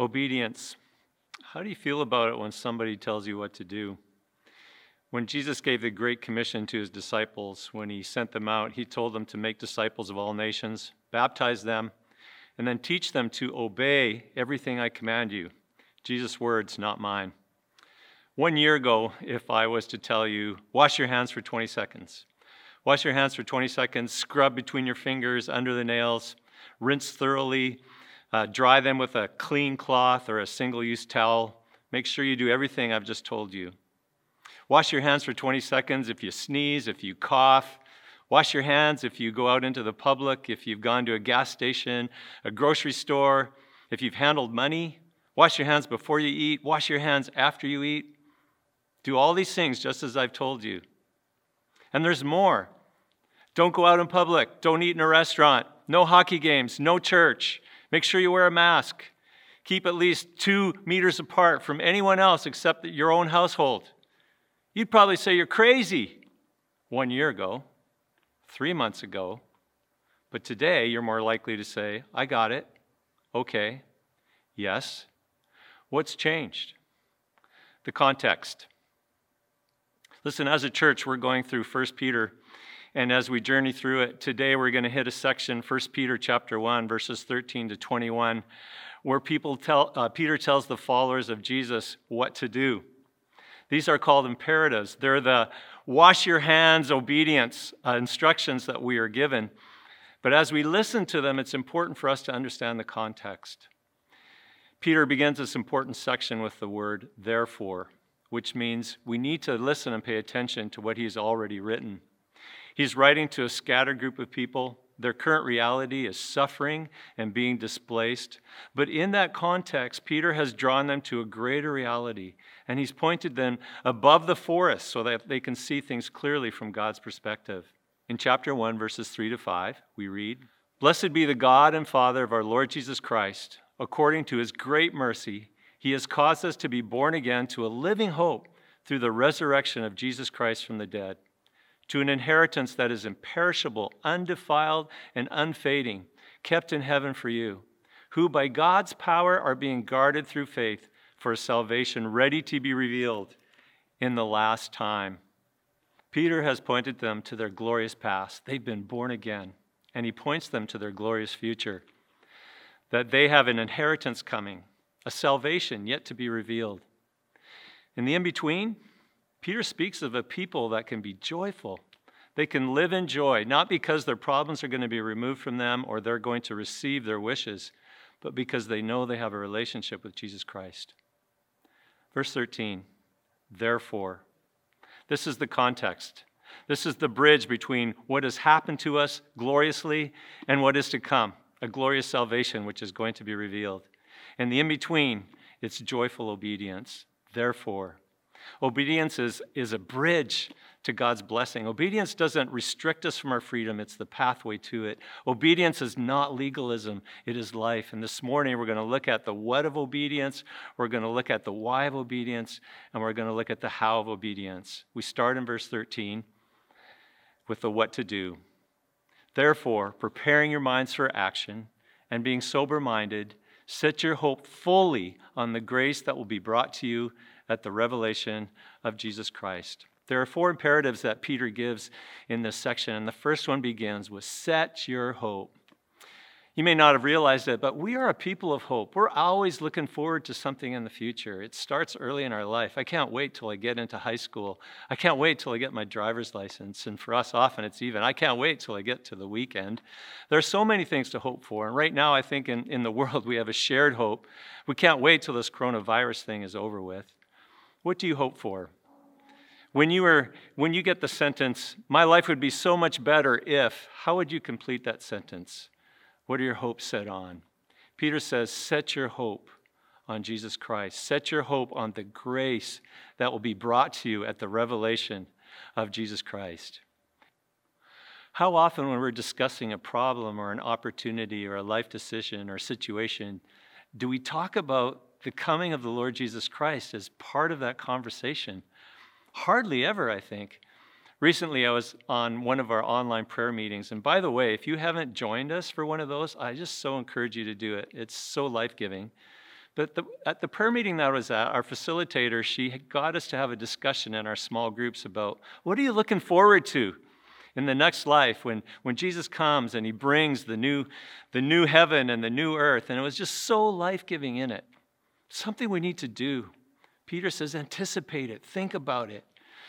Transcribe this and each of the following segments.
Obedience. How do you feel about it when somebody tells you what to do? When Jesus gave the Great Commission to his disciples, when he sent them out, he told them to make disciples of all nations, baptize them, and then teach them to obey everything I command you. Jesus' words, not mine. One year ago, if I was to tell you, wash your hands for 20 seconds, wash your hands for 20 seconds, scrub between your fingers, under the nails, rinse thoroughly, uh, dry them with a clean cloth or a single use towel. Make sure you do everything I've just told you. Wash your hands for 20 seconds if you sneeze, if you cough. Wash your hands if you go out into the public, if you've gone to a gas station, a grocery store, if you've handled money. Wash your hands before you eat. Wash your hands after you eat. Do all these things just as I've told you. And there's more. Don't go out in public. Don't eat in a restaurant. No hockey games. No church. Make sure you wear a mask. Keep at least two meters apart from anyone else except your own household. You'd probably say you're crazy one year ago, three months ago, but today you're more likely to say, I got it. Okay. Yes. What's changed? The context. Listen, as a church, we're going through 1 Peter and as we journey through it today, we're going to hit a section, 1 Peter chapter 1, verses 13 to 21, where people tell, uh, Peter tells the followers of Jesus what to do. These are called imperatives. They're the wash your hands obedience uh, instructions that we are given. But as we listen to them, it's important for us to understand the context. Peter begins this important section with the word therefore, which means we need to listen and pay attention to what he's already written. He's writing to a scattered group of people. Their current reality is suffering and being displaced. But in that context, Peter has drawn them to a greater reality, and he's pointed them above the forest so that they can see things clearly from God's perspective. In chapter 1, verses 3 to 5, we read Blessed be the God and Father of our Lord Jesus Christ. According to his great mercy, he has caused us to be born again to a living hope through the resurrection of Jesus Christ from the dead to an inheritance that is imperishable, undefiled, and unfading, kept in heaven for you, who by God's power are being guarded through faith for a salvation ready to be revealed in the last time. Peter has pointed them to their glorious past. They've been born again, and he points them to their glorious future. That they have an inheritance coming, a salvation yet to be revealed. In the in between, Peter speaks of a people that can be joyful. They can live in joy, not because their problems are going to be removed from them or they're going to receive their wishes, but because they know they have a relationship with Jesus Christ. Verse 13, therefore, this is the context. This is the bridge between what has happened to us gloriously and what is to come, a glorious salvation which is going to be revealed. And the in between, it's joyful obedience. Therefore, Obedience is, is a bridge to God's blessing. Obedience doesn't restrict us from our freedom, it's the pathway to it. Obedience is not legalism, it is life. And this morning we're going to look at the what of obedience, we're going to look at the why of obedience, and we're going to look at the how of obedience. We start in verse 13 with the what to do. Therefore, preparing your minds for action and being sober minded, set your hope fully on the grace that will be brought to you at the revelation of Jesus Christ. There are four imperatives that Peter gives in this section, and the first one begins with set your hope. You may not have realized it, but we are a people of hope. We're always looking forward to something in the future. It starts early in our life. I can't wait till I get into high school. I can't wait till I get my driver's license. And for us, often it's even, I can't wait till I get to the weekend. There are so many things to hope for. And right now, I think in, in the world, we have a shared hope. We can't wait till this coronavirus thing is over with. What do you hope for? When you, are, when you get the sentence, my life would be so much better if, how would you complete that sentence? What are your hopes set on? Peter says, set your hope on Jesus Christ. Set your hope on the grace that will be brought to you at the revelation of Jesus Christ. How often, when we're discussing a problem or an opportunity or a life decision or situation, do we talk about the coming of the Lord Jesus Christ as part of that conversation. Hardly ever, I think. Recently, I was on one of our online prayer meetings. And by the way, if you haven't joined us for one of those, I just so encourage you to do it. It's so life giving. But the, at the prayer meeting that I was at, our facilitator, she got us to have a discussion in our small groups about what are you looking forward to in the next life when, when Jesus comes and he brings the new, the new heaven and the new earth. And it was just so life giving in it. Something we need to do. Peter says, anticipate it, think about it.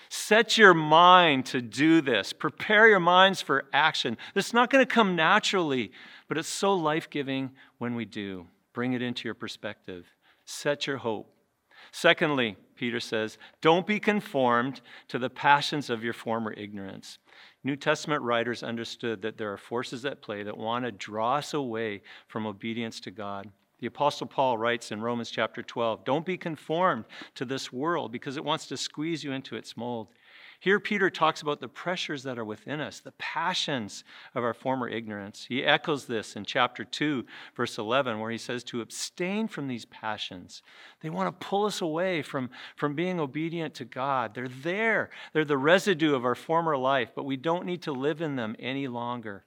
Set your mind to do this. Prepare your minds for action. This is not going to come naturally, but it's so life giving when we do. Bring it into your perspective. Set your hope. Secondly, Peter says, don't be conformed to the passions of your former ignorance. New Testament writers understood that there are forces at play that want to draw us away from obedience to God. The Apostle Paul writes in Romans chapter 12 Don't be conformed to this world because it wants to squeeze you into its mold. Here, Peter talks about the pressures that are within us, the passions of our former ignorance. He echoes this in chapter 2, verse 11, where he says to abstain from these passions. They want to pull us away from, from being obedient to God. They're there, they're the residue of our former life, but we don't need to live in them any longer.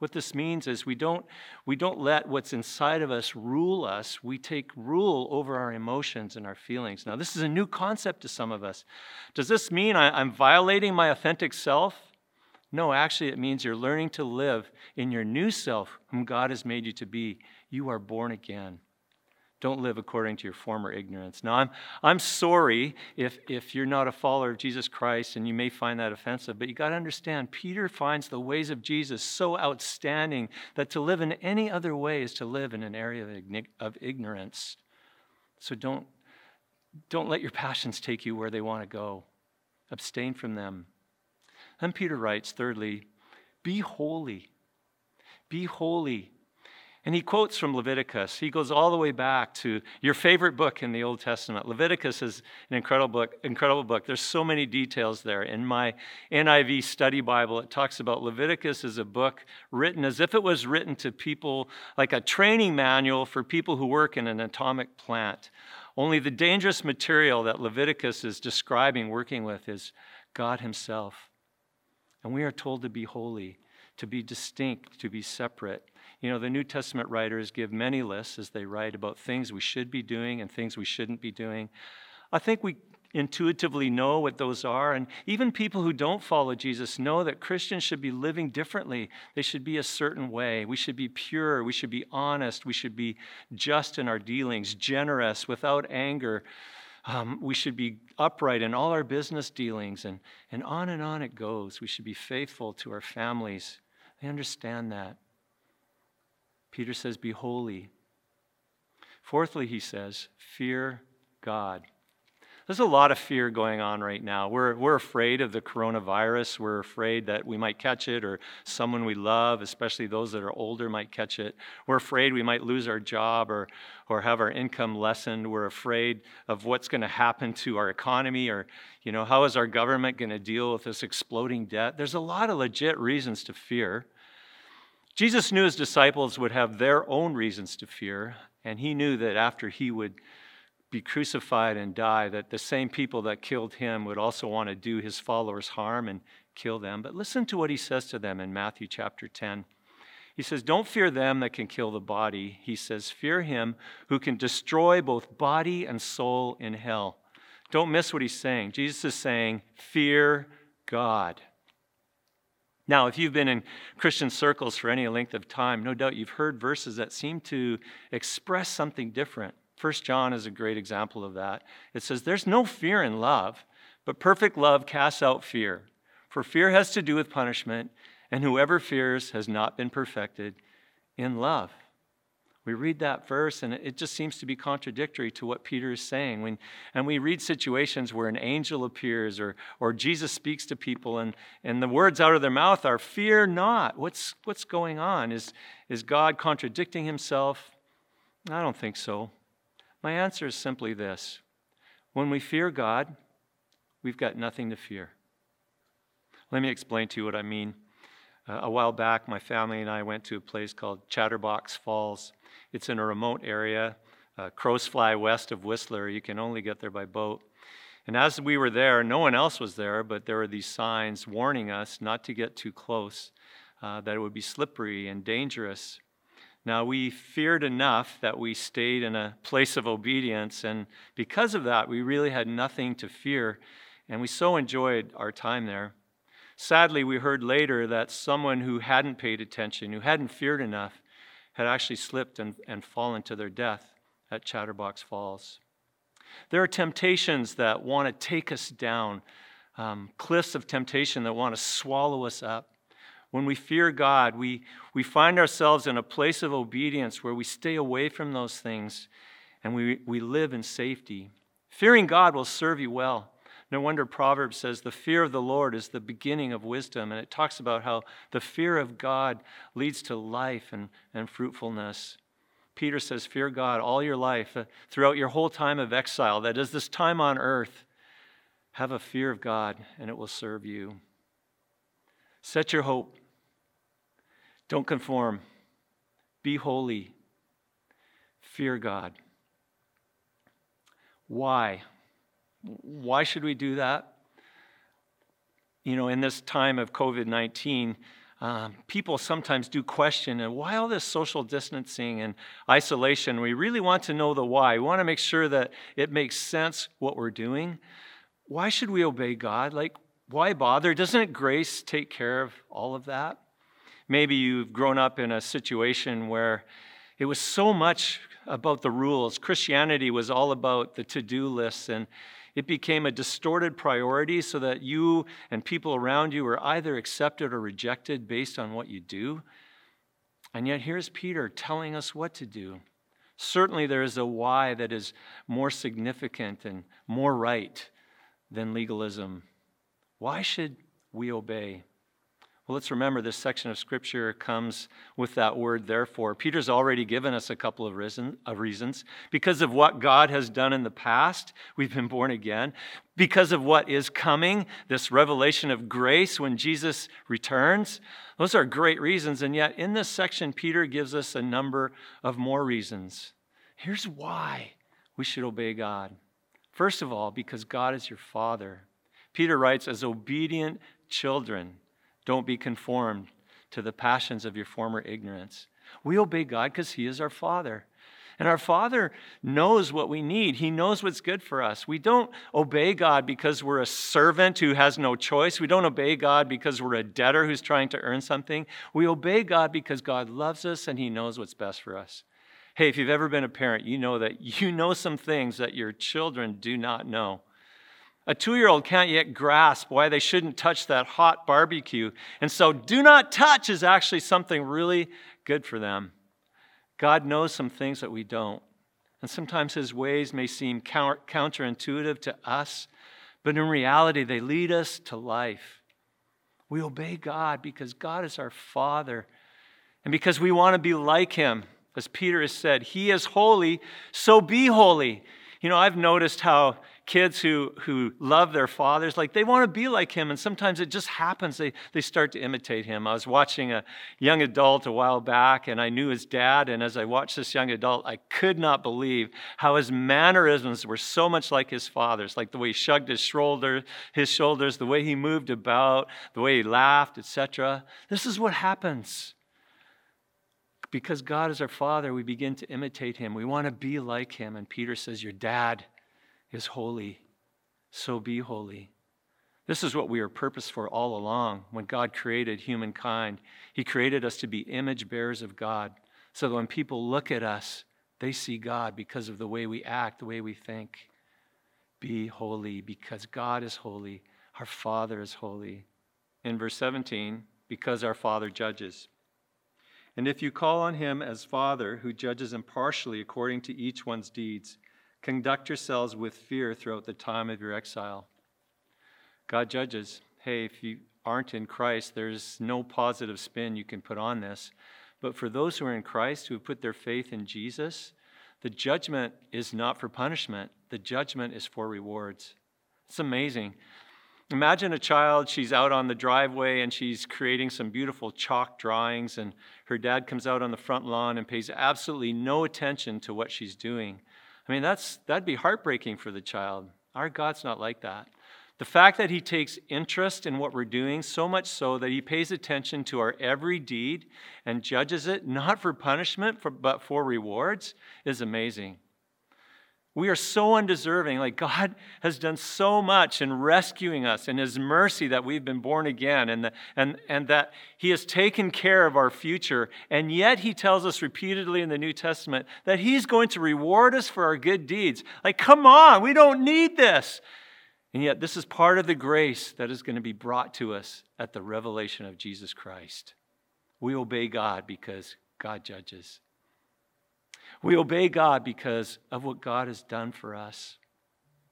What this means is we don't, we don't let what's inside of us rule us. We take rule over our emotions and our feelings. Now, this is a new concept to some of us. Does this mean I, I'm violating my authentic self? No, actually, it means you're learning to live in your new self, whom God has made you to be. You are born again. Don't live according to your former ignorance. Now, I'm, I'm sorry if, if you're not a follower of Jesus Christ and you may find that offensive, but you got to understand, Peter finds the ways of Jesus so outstanding that to live in any other way is to live in an area of, of ignorance. So don't, don't let your passions take you where they want to go, abstain from them. Then Peter writes, thirdly, be holy. Be holy and he quotes from Leviticus. He goes all the way back to your favorite book in the Old Testament. Leviticus is an incredible book. Incredible book. There's so many details there. In my NIV study Bible, it talks about Leviticus as a book written as if it was written to people like a training manual for people who work in an atomic plant. Only the dangerous material that Leviticus is describing working with is God Himself. And we are told to be holy, to be distinct, to be separate. You know, the New Testament writers give many lists as they write about things we should be doing and things we shouldn't be doing. I think we intuitively know what those are. And even people who don't follow Jesus know that Christians should be living differently. They should be a certain way. We should be pure. We should be honest. We should be just in our dealings, generous, without anger. Um, we should be upright in all our business dealings. And, and on and on it goes. We should be faithful to our families. They understand that. Peter says, Be holy. Fourthly, he says, Fear God. There's a lot of fear going on right now. We're, we're afraid of the coronavirus. We're afraid that we might catch it or someone we love, especially those that are older, might catch it. We're afraid we might lose our job or, or have our income lessened. We're afraid of what's going to happen to our economy or, you know, how is our government going to deal with this exploding debt? There's a lot of legit reasons to fear. Jesus knew his disciples would have their own reasons to fear, and he knew that after he would be crucified and die, that the same people that killed him would also want to do his followers harm and kill them. But listen to what he says to them in Matthew chapter 10. He says, Don't fear them that can kill the body. He says, Fear him who can destroy both body and soul in hell. Don't miss what he's saying. Jesus is saying, Fear God. Now, if you've been in Christian circles for any length of time, no doubt you've heard verses that seem to express something different. First John is a great example of that. It says, There's no fear in love, but perfect love casts out fear. For fear has to do with punishment, and whoever fears has not been perfected in love. We read that verse, and it just seems to be contradictory to what Peter is saying. When, and we read situations where an angel appears or, or Jesus speaks to people, and, and the words out of their mouth are, Fear not. What's, what's going on? Is, is God contradicting himself? I don't think so. My answer is simply this when we fear God, we've got nothing to fear. Let me explain to you what I mean. Uh, a while back, my family and I went to a place called Chatterbox Falls. It's in a remote area. Uh, crows fly west of Whistler. You can only get there by boat. And as we were there, no one else was there, but there were these signs warning us not to get too close, uh, that it would be slippery and dangerous. Now, we feared enough that we stayed in a place of obedience, and because of that, we really had nothing to fear, and we so enjoyed our time there. Sadly, we heard later that someone who hadn't paid attention, who hadn't feared enough, had actually slipped and, and fallen to their death at Chatterbox Falls. There are temptations that want to take us down, um, cliffs of temptation that want to swallow us up. When we fear God, we, we find ourselves in a place of obedience where we stay away from those things and we, we live in safety. Fearing God will serve you well. No wonder Proverbs says the fear of the Lord is the beginning of wisdom. And it talks about how the fear of God leads to life and, and fruitfulness. Peter says, Fear God all your life, uh, throughout your whole time of exile, that is, this time on earth. Have a fear of God, and it will serve you. Set your hope. Don't conform. Be holy. Fear God. Why? Why should we do that? You know, in this time of COVID 19, um, people sometimes do question and why all this social distancing and isolation? We really want to know the why. We want to make sure that it makes sense what we're doing. Why should we obey god? Like why bother? Doesn't grace take care of all of that? Maybe you've grown up in a situation where it was so much about the rules. Christianity was all about the to-do lists and it became a distorted priority so that you and people around you are either accepted or rejected based on what you do. And yet, here's Peter telling us what to do. Certainly, there is a why that is more significant and more right than legalism. Why should we obey? Well, let's remember this section of Scripture comes with that word, therefore. Peter's already given us a couple of, reason, of reasons. Because of what God has done in the past, we've been born again. Because of what is coming, this revelation of grace when Jesus returns. Those are great reasons. And yet, in this section, Peter gives us a number of more reasons. Here's why we should obey God. First of all, because God is your Father. Peter writes, as obedient children. Don't be conformed to the passions of your former ignorance. We obey God because He is our Father. And our Father knows what we need. He knows what's good for us. We don't obey God because we're a servant who has no choice. We don't obey God because we're a debtor who's trying to earn something. We obey God because God loves us and He knows what's best for us. Hey, if you've ever been a parent, you know that you know some things that your children do not know. A two year old can't yet grasp why they shouldn't touch that hot barbecue. And so, do not touch is actually something really good for them. God knows some things that we don't. And sometimes his ways may seem counter- counterintuitive to us, but in reality, they lead us to life. We obey God because God is our Father and because we want to be like him. As Peter has said, He is holy, so be holy. You know, I've noticed how kids who, who love their fathers, like they want to be like him. And sometimes it just happens. They, they start to imitate him. I was watching a young adult a while back and I knew his dad. And as I watched this young adult, I could not believe how his mannerisms were so much like his father's, like the way he shrugged his shoulder, his shoulders, the way he moved about, the way he laughed, etc. This is what happens. Because God is our Father, we begin to imitate Him. We want to be like Him. And Peter says, Your dad is holy, so be holy. This is what we are purposed for all along. When God created humankind, He created us to be image bearers of God. So that when people look at us, they see God because of the way we act, the way we think. Be holy because God is holy, our Father is holy. In verse 17, because our Father judges. And if you call on him as Father, who judges impartially according to each one's deeds, Conduct yourselves with fear throughout the time of your exile. God judges. Hey, if you aren't in Christ, there's no positive spin you can put on this. But for those who are in Christ, who have put their faith in Jesus, the judgment is not for punishment, the judgment is for rewards. It's amazing. Imagine a child, she's out on the driveway and she's creating some beautiful chalk drawings, and her dad comes out on the front lawn and pays absolutely no attention to what she's doing. I mean, that's, that'd be heartbreaking for the child. Our God's not like that. The fact that he takes interest in what we're doing, so much so that he pays attention to our every deed and judges it, not for punishment, but for rewards, is amazing. We are so undeserving. Like God has done so much in rescuing us in His mercy that we've been born again and, the, and, and that He has taken care of our future. And yet He tells us repeatedly in the New Testament that He's going to reward us for our good deeds. Like, come on, we don't need this. And yet, this is part of the grace that is going to be brought to us at the revelation of Jesus Christ. We obey God because God judges. We obey God because of what God has done for us.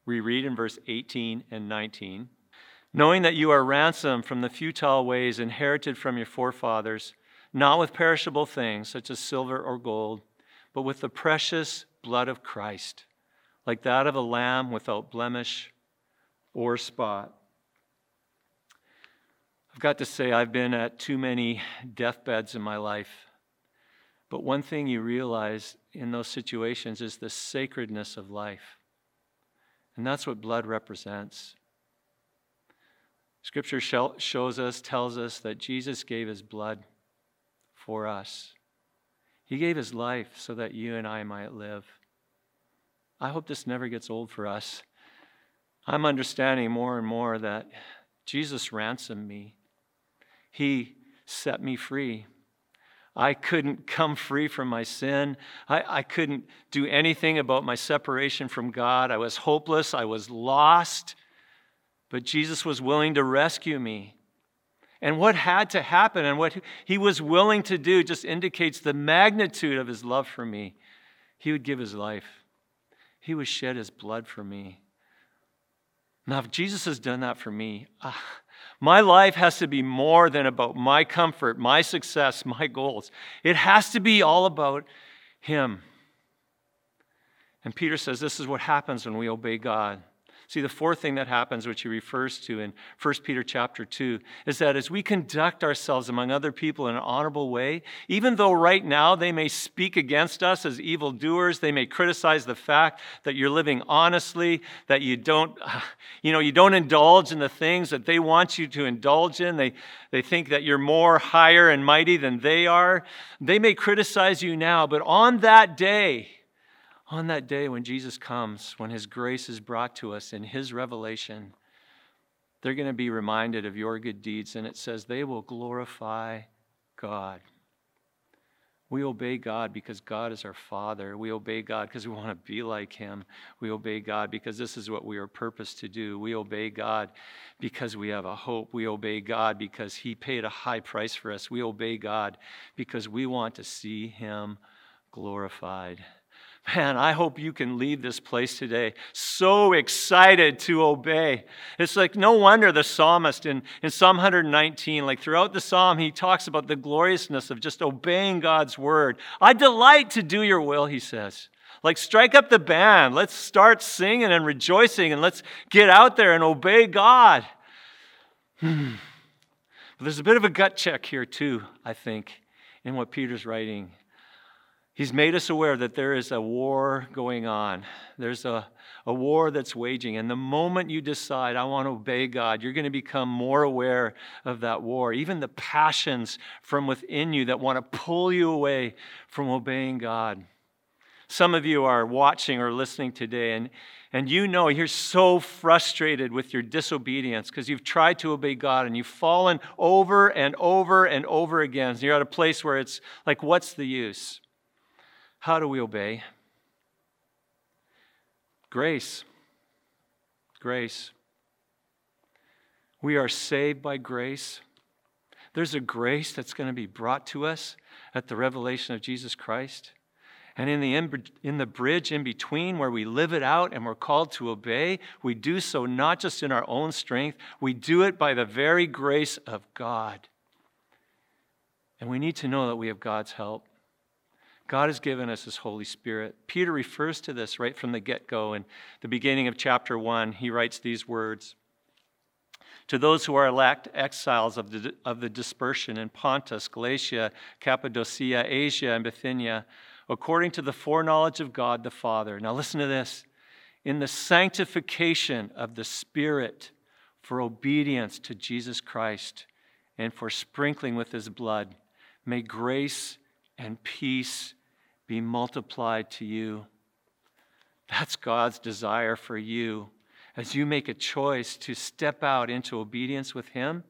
We read in verse 18 and 19 knowing that you are ransomed from the futile ways inherited from your forefathers, not with perishable things such as silver or gold, but with the precious blood of Christ, like that of a lamb without blemish or spot. I've got to say, I've been at too many deathbeds in my life. But one thing you realize in those situations is the sacredness of life. And that's what blood represents. Scripture shows us, tells us that Jesus gave his blood for us. He gave his life so that you and I might live. I hope this never gets old for us. I'm understanding more and more that Jesus ransomed me, He set me free. I couldn't come free from my sin. I, I couldn't do anything about my separation from God. I was hopeless. I was lost. But Jesus was willing to rescue me. And what had to happen and what he was willing to do just indicates the magnitude of his love for me. He would give his life, he would shed his blood for me. Now, if Jesus has done that for me, uh, my life has to be more than about my comfort, my success, my goals. It has to be all about Him. And Peter says this is what happens when we obey God. See, the fourth thing that happens, which he refers to in 1 Peter chapter 2, is that as we conduct ourselves among other people in an honorable way, even though right now they may speak against us as evildoers, they may criticize the fact that you're living honestly, that you don't, you know, you don't indulge in the things that they want you to indulge in. They, they think that you're more higher and mighty than they are. They may criticize you now, but on that day, on that day when Jesus comes, when his grace is brought to us in his revelation, they're going to be reminded of your good deeds. And it says they will glorify God. We obey God because God is our Father. We obey God because we want to be like Him. We obey God because this is what we are purposed to do. We obey God because we have a hope. We obey God because He paid a high price for us. We obey God because we want to see Him glorified. Man, I hope you can leave this place today so excited to obey. It's like no wonder the psalmist in, in Psalm 119, like throughout the psalm, he talks about the gloriousness of just obeying God's word. I delight to do your will, he says. Like, strike up the band. Let's start singing and rejoicing and let's get out there and obey God. Hmm. But there's a bit of a gut check here, too, I think, in what Peter's writing. He's made us aware that there is a war going on. There's a, a war that's waging. And the moment you decide, I want to obey God, you're going to become more aware of that war. Even the passions from within you that want to pull you away from obeying God. Some of you are watching or listening today, and, and you know you're so frustrated with your disobedience because you've tried to obey God and you've fallen over and over and over again. You're at a place where it's like, what's the use? How do we obey? Grace. Grace. We are saved by grace. There's a grace that's going to be brought to us at the revelation of Jesus Christ. And in the, in the bridge in between where we live it out and we're called to obey, we do so not just in our own strength, we do it by the very grace of God. And we need to know that we have God's help. God has given us His Holy Spirit. Peter refers to this right from the get go. In the beginning of chapter 1, he writes these words To those who are elect, exiles of the, of the dispersion in Pontus, Galatia, Cappadocia, Asia, and Bithynia, according to the foreknowledge of God the Father. Now listen to this. In the sanctification of the Spirit for obedience to Jesus Christ and for sprinkling with his blood. May grace and peace be multiplied to you. That's God's desire for you. As you make a choice to step out into obedience with Him,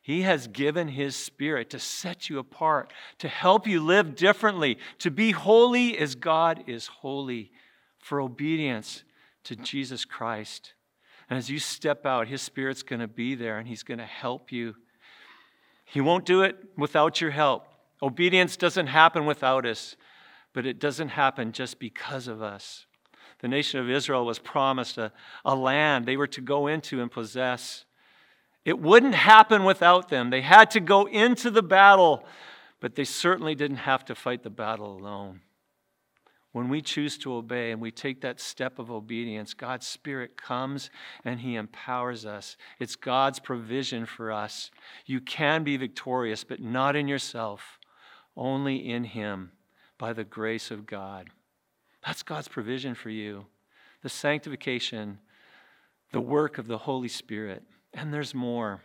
He has given His Spirit to set you apart, to help you live differently, to be holy as God is holy, for obedience to Jesus Christ. And as you step out, His Spirit's going to be there and He's going to help you. He won't do it without your help. Obedience doesn't happen without us, but it doesn't happen just because of us. The nation of Israel was promised a, a land they were to go into and possess. It wouldn't happen without them. They had to go into the battle, but they certainly didn't have to fight the battle alone. When we choose to obey and we take that step of obedience, God's Spirit comes and He empowers us. It's God's provision for us. You can be victorious, but not in yourself, only in Him by the grace of God. That's God's provision for you. The sanctification, the work of the Holy Spirit. And there's more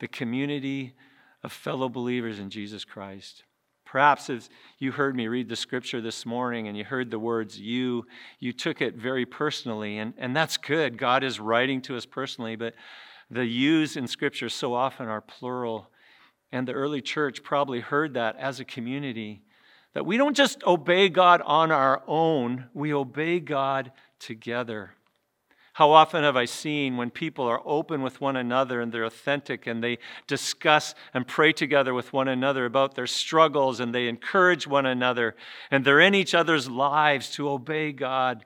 the community of fellow believers in Jesus Christ. Perhaps as you heard me read the scripture this morning and you heard the words you, you took it very personally, and, and that's good. God is writing to us personally, but the yous in scripture so often are plural. And the early church probably heard that as a community that we don't just obey God on our own, we obey God together. How often have I seen when people are open with one another and they're authentic and they discuss and pray together with one another about their struggles and they encourage one another and they're in each other's lives to obey God,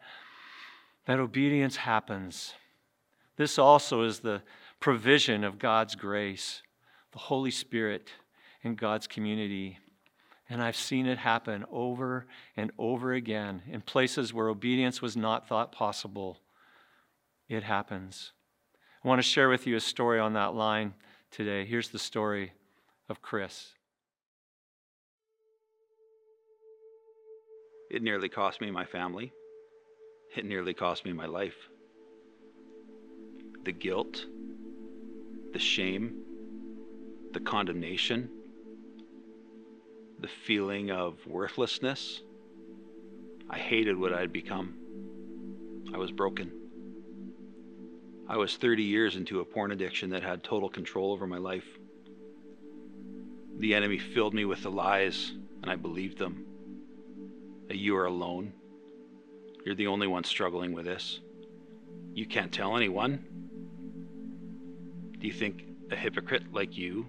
that obedience happens. This also is the provision of God's grace, the Holy Spirit and God's community. And I've seen it happen over and over again in places where obedience was not thought possible it happens. I want to share with you a story on that line today. Here's the story of Chris. It nearly cost me my family. It nearly cost me my life. The guilt, the shame, the condemnation, the feeling of worthlessness. I hated what I had become. I was broken. I was 30 years into a porn addiction that had total control over my life. The enemy filled me with the lies, and I believed them. That you are alone. You're the only one struggling with this. You can't tell anyone. Do you think a hypocrite like you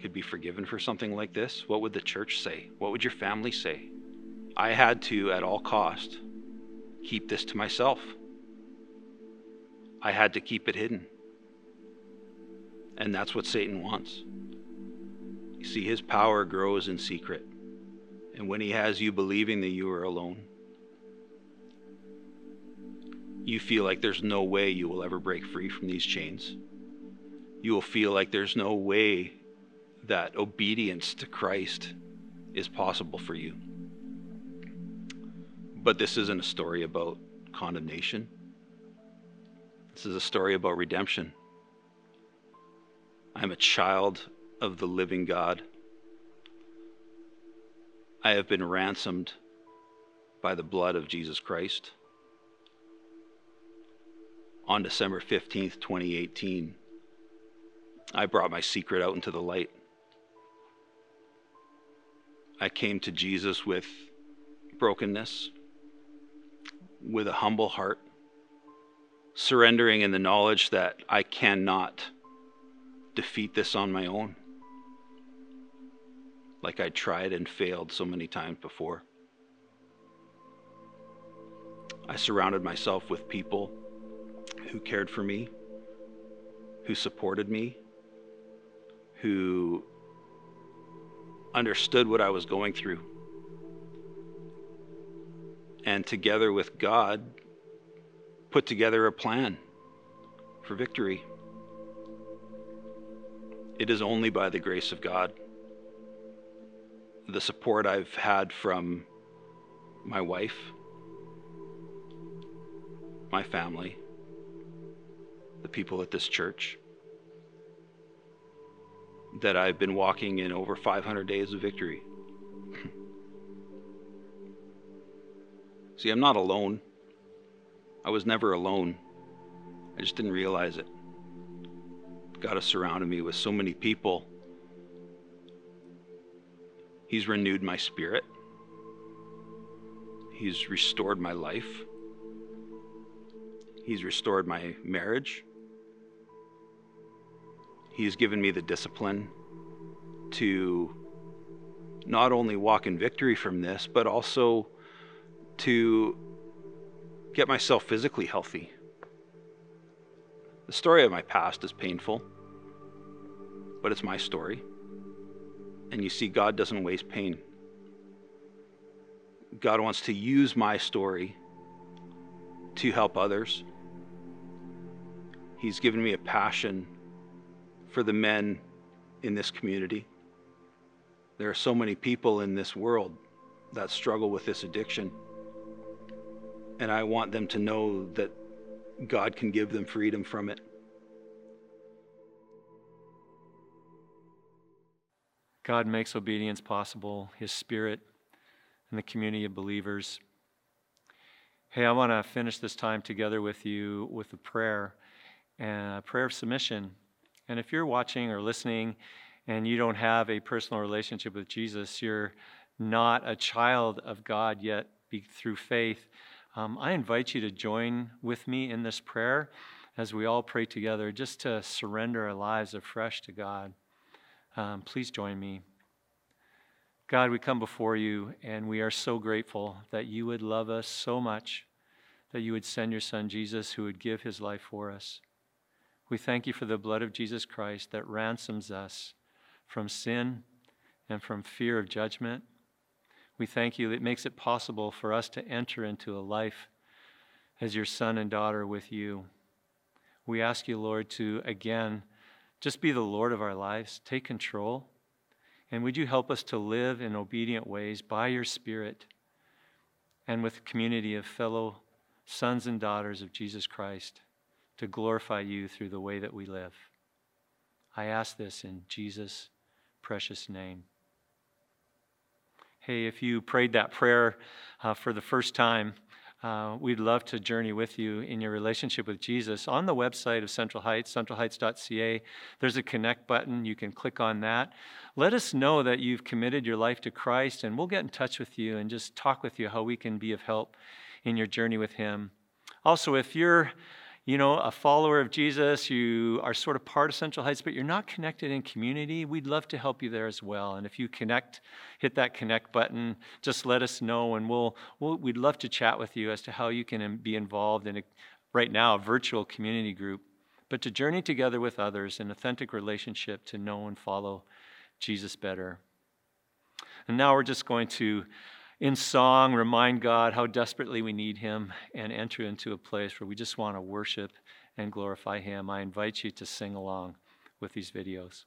could be forgiven for something like this? What would the church say? What would your family say? I had to, at all cost, keep this to myself. I had to keep it hidden. And that's what Satan wants. You see, his power grows in secret. And when he has you believing that you are alone, you feel like there's no way you will ever break free from these chains. You will feel like there's no way that obedience to Christ is possible for you. But this isn't a story about condemnation. This is a story about redemption. I'm a child of the living God. I have been ransomed by the blood of Jesus Christ. On December 15th, 2018, I brought my secret out into the light. I came to Jesus with brokenness, with a humble heart, surrendering in the knowledge that I cannot defeat this on my own, like I tried and failed so many times before. I surrounded myself with people who cared for me, who supported me, who understood what I was going through. And together with God, put together a plan for victory. It is only by the grace of God. The support I've had from my wife, my family, the people at this church, that I've been walking in over 500 days of victory. See, I'm not alone. I was never alone. I just didn't realize it. God has surrounded me with so many people. He's renewed my spirit. He's restored my life. He's restored my marriage. He's given me the discipline to not only walk in victory from this, but also to get myself physically healthy. The story of my past is painful, but it's my story. And you see, God doesn't waste pain. God wants to use my story to help others. He's given me a passion for the men in this community. There are so many people in this world that struggle with this addiction. And I want them to know that God can give them freedom from it. God makes obedience possible, His Spirit, and the community of believers. Hey, I want to finish this time together with you with a prayer and a prayer of submission. And if you're watching or listening and you don't have a personal relationship with Jesus, you're not a child of God yet through faith, um, I invite you to join with me in this prayer as we all pray together, just to surrender our lives afresh to God. Um, please join me. God, we come before you and we are so grateful that you would love us so much, that you would send your son Jesus who would give his life for us. We thank you for the blood of Jesus Christ that ransoms us from sin and from fear of judgment. We thank you that it makes it possible for us to enter into a life as your son and daughter with you. We ask you, Lord, to again just be the Lord of our lives, take control. And would you help us to live in obedient ways by your Spirit and with community of fellow sons and daughters of Jesus Christ to glorify you through the way that we live? I ask this in Jesus' precious name. Hey, if you prayed that prayer uh, for the first time, uh, we'd love to journey with you in your relationship with Jesus. On the website of Central Heights, centralheights.ca, there's a connect button. You can click on that. Let us know that you've committed your life to Christ, and we'll get in touch with you and just talk with you how we can be of help in your journey with Him. Also, if you're you know, a follower of Jesus, you are sort of part of Central Heights, but you're not connected in community, we'd love to help you there as well. And if you connect, hit that connect button, just let us know, and we'll, we'll we'd love to chat with you as to how you can be involved in a, right now a virtual community group, but to journey together with others in authentic relationship to know and follow Jesus better. And now we're just going to in song remind God how desperately we need Him and enter into a place where we just want to worship and glorify Him, I invite you to sing along with these videos.